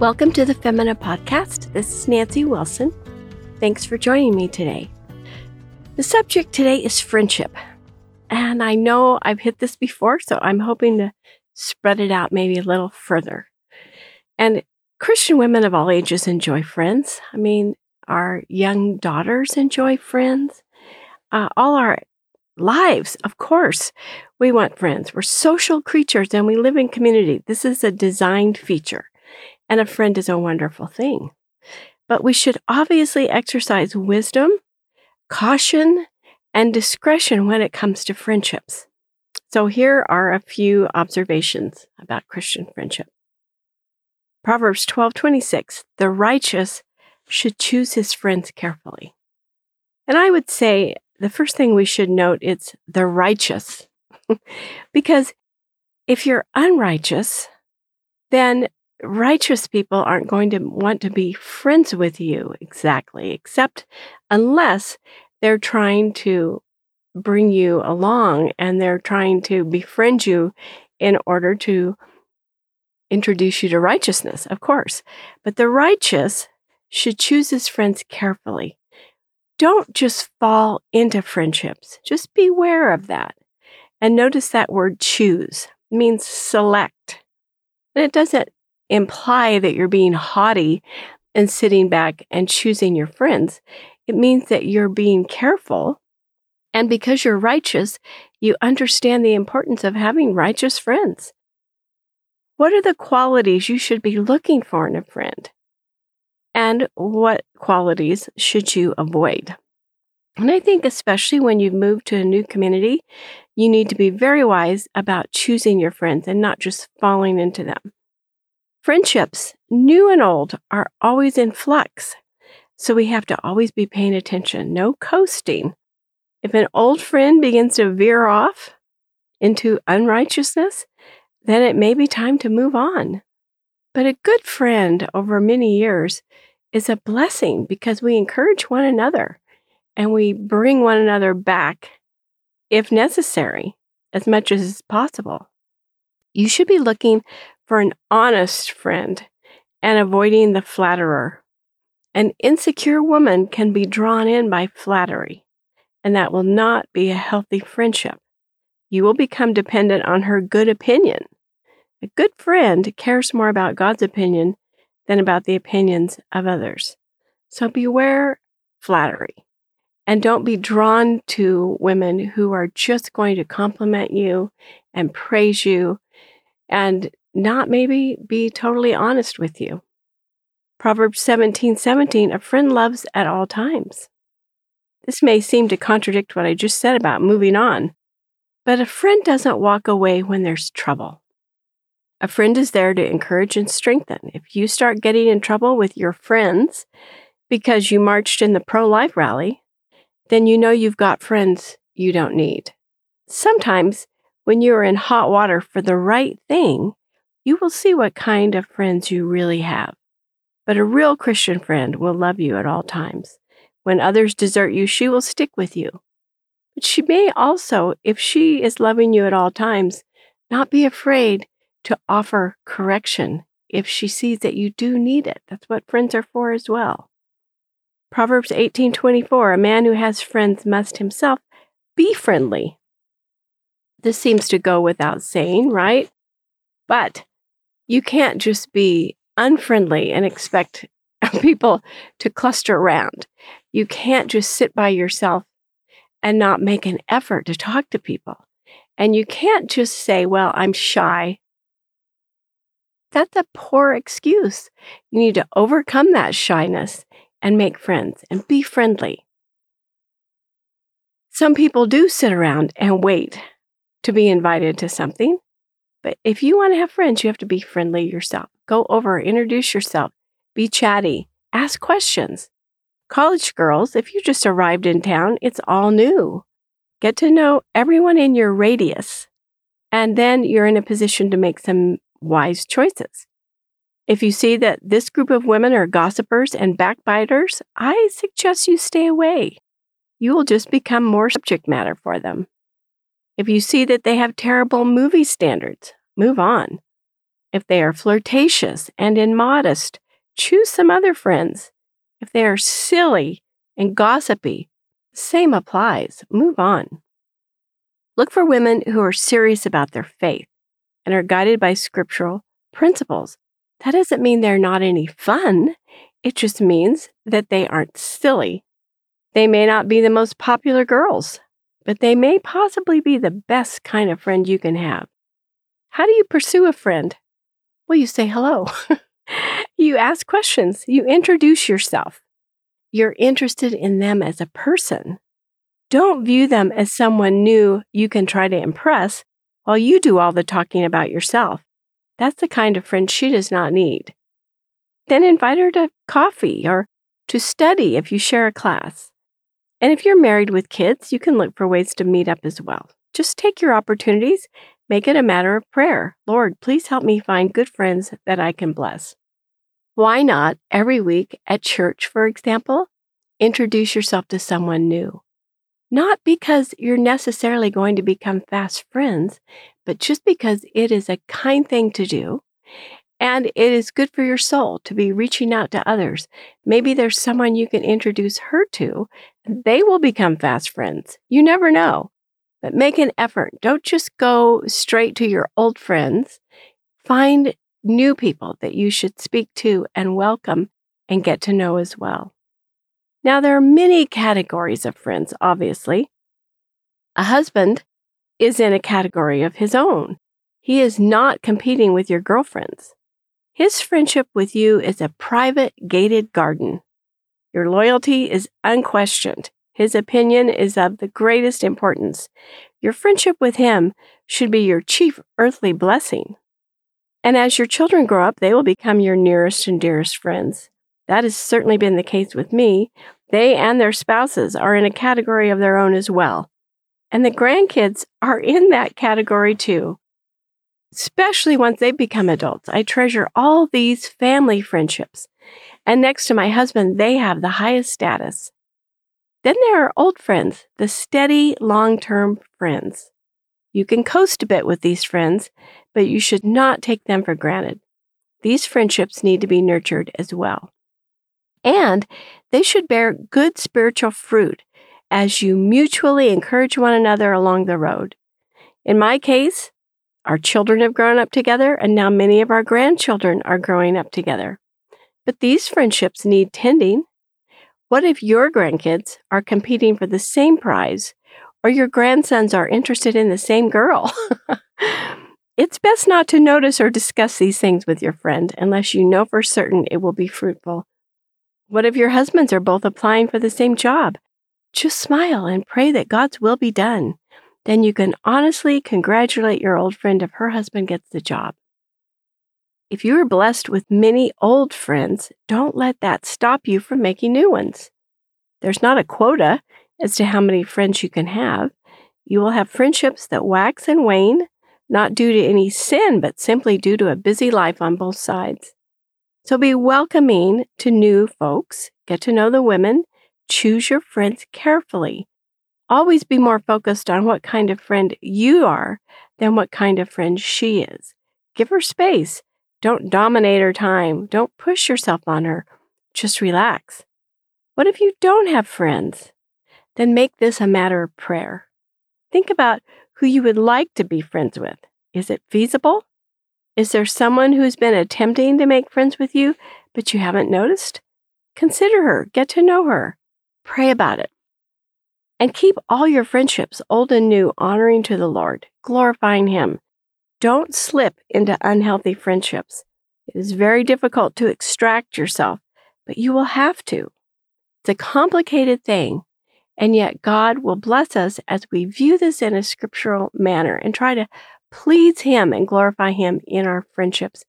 Welcome to the Femina Podcast. This is Nancy Wilson. Thanks for joining me today. The subject today is friendship. And I know I've hit this before, so I'm hoping to spread it out maybe a little further. And Christian women of all ages enjoy friends. I mean, our young daughters enjoy friends. Uh, all our lives, of course, we want friends. We're social creatures and we live in community. This is a designed feature and a friend is a wonderful thing. But we should obviously exercise wisdom, caution, and discretion when it comes to friendships. So here are a few observations about Christian friendship. Proverbs 12:26 The righteous should choose his friends carefully. And I would say the first thing we should note is the righteous. because if you're unrighteous, then righteous people aren't going to want to be friends with you exactly, except unless they're trying to bring you along and they're trying to befriend you in order to introduce you to righteousness, of course. But the righteous should choose his friends carefully. Don't just fall into friendships, just beware of that. And notice that word choose means select. And it doesn't imply that you're being haughty and sitting back and choosing your friends. It means that you're being careful. And because you're righteous, you understand the importance of having righteous friends. What are the qualities you should be looking for in a friend? And what qualities should you avoid? And I think, especially when you've moved to a new community, you need to be very wise about choosing your friends and not just falling into them. Friendships, new and old, are always in flux. So we have to always be paying attention. No coasting. If an old friend begins to veer off into unrighteousness, then it may be time to move on. But a good friend over many years is a blessing because we encourage one another and we bring one another back if necessary, as much as is possible. You should be looking for an honest friend and avoiding the flatterer. An insecure woman can be drawn in by flattery, and that will not be a healthy friendship. You will become dependent on her good opinion. A good friend cares more about God's opinion than about the opinions of others. So beware flattery. And don't be drawn to women who are just going to compliment you and praise you and not maybe be totally honest with you. Proverbs 17 17, a friend loves at all times. This may seem to contradict what I just said about moving on, but a friend doesn't walk away when there's trouble. A friend is there to encourage and strengthen. If you start getting in trouble with your friends because you marched in the pro life rally, then you know you've got friends you don't need. Sometimes, when you are in hot water for the right thing, you will see what kind of friends you really have. But a real Christian friend will love you at all times. When others desert you, she will stick with you. But she may also, if she is loving you at all times, not be afraid to offer correction if she sees that you do need it. That's what friends are for as well. Proverbs 18:24 A man who has friends must himself be friendly. This seems to go without saying, right? But you can't just be unfriendly and expect people to cluster around. You can't just sit by yourself and not make an effort to talk to people. And you can't just say, well, I'm shy. That's a poor excuse. You need to overcome that shyness and make friends and be friendly. Some people do sit around and wait to be invited to something. But if you want to have friends, you have to be friendly yourself. Go over, introduce yourself, be chatty, ask questions. College girls, if you just arrived in town, it's all new. Get to know everyone in your radius, and then you're in a position to make some wise choices. If you see that this group of women are gossipers and backbiters, I suggest you stay away. You will just become more subject matter for them. If you see that they have terrible movie standards, move on. If they are flirtatious and immodest, choose some other friends. If they are silly and gossipy, same applies. Move on. Look for women who are serious about their faith and are guided by scriptural principles. That doesn't mean they're not any fun. It just means that they aren't silly. They may not be the most popular girls, but they may possibly be the best kind of friend you can have. How do you pursue a friend? Well, you say hello. you ask questions. You introduce yourself. You're interested in them as a person. Don't view them as someone new you can try to impress while you do all the talking about yourself. That's the kind of friend she does not need. Then invite her to coffee or to study if you share a class. And if you're married with kids, you can look for ways to meet up as well. Just take your opportunities, make it a matter of prayer. Lord, please help me find good friends that I can bless. Why not every week at church, for example, introduce yourself to someone new? Not because you're necessarily going to become fast friends, but just because it is a kind thing to do and it is good for your soul to be reaching out to others. Maybe there's someone you can introduce her to. They will become fast friends. You never know. But make an effort. Don't just go straight to your old friends. Find new people that you should speak to and welcome and get to know as well. Now, there are many categories of friends, obviously. A husband is in a category of his own. He is not competing with your girlfriends. His friendship with you is a private gated garden. Your loyalty is unquestioned. His opinion is of the greatest importance. Your friendship with him should be your chief earthly blessing. And as your children grow up, they will become your nearest and dearest friends. That has certainly been the case with me. They and their spouses are in a category of their own as well. And the grandkids are in that category too especially once they become adults. I treasure all these family friendships. And next to my husband, they have the highest status. Then there are old friends, the steady, long term friends. You can coast a bit with these friends, but you should not take them for granted. These friendships need to be nurtured as well. And they should bear good spiritual fruit as you mutually encourage one another along the road. In my case, our children have grown up together, and now many of our grandchildren are growing up together. But these friendships need tending. What if your grandkids are competing for the same prize, or your grandsons are interested in the same girl? it's best not to notice or discuss these things with your friend unless you know for certain it will be fruitful. What if your husbands are both applying for the same job? Just smile and pray that God's will be done then you can honestly congratulate your old friend if her husband gets the job. If you are blessed with many old friends, don't let that stop you from making new ones. There's not a quota as to how many friends you can have. You will have friendships that wax and wane, not due to any sin, but simply due to a busy life on both sides. So be welcoming to new folks, get to know the women, choose your friends carefully. Always be more focused on what kind of friend you are than what kind of friend she is. Give her space. Don't dominate her time. Don't push yourself on her. Just relax. What if you don't have friends? Then make this a matter of prayer. Think about who you would like to be friends with. Is it feasible? Is there someone who's been attempting to make friends with you, but you haven't noticed? Consider her, get to know her, pray about it. And keep all your friendships, old and new, honoring to the Lord, glorifying Him. Don't slip into unhealthy friendships. It is very difficult to extract yourself, but you will have to. It's a complicated thing, and yet God will bless us as we view this in a scriptural manner and try to please Him and glorify Him in our friendships.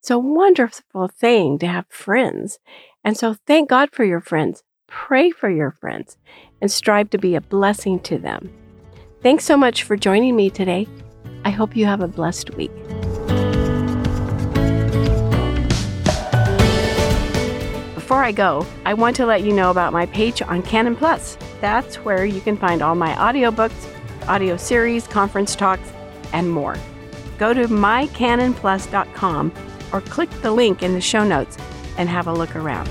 It's a wonderful thing to have friends. And so thank God for your friends. Pray for your friends and strive to be a blessing to them. Thanks so much for joining me today. I hope you have a blessed week. Before I go, I want to let you know about my page on Canon Plus. That's where you can find all my audiobooks, audio series, conference talks, and more. go to mycanonplus.com or click the link in the show notes and have a look around.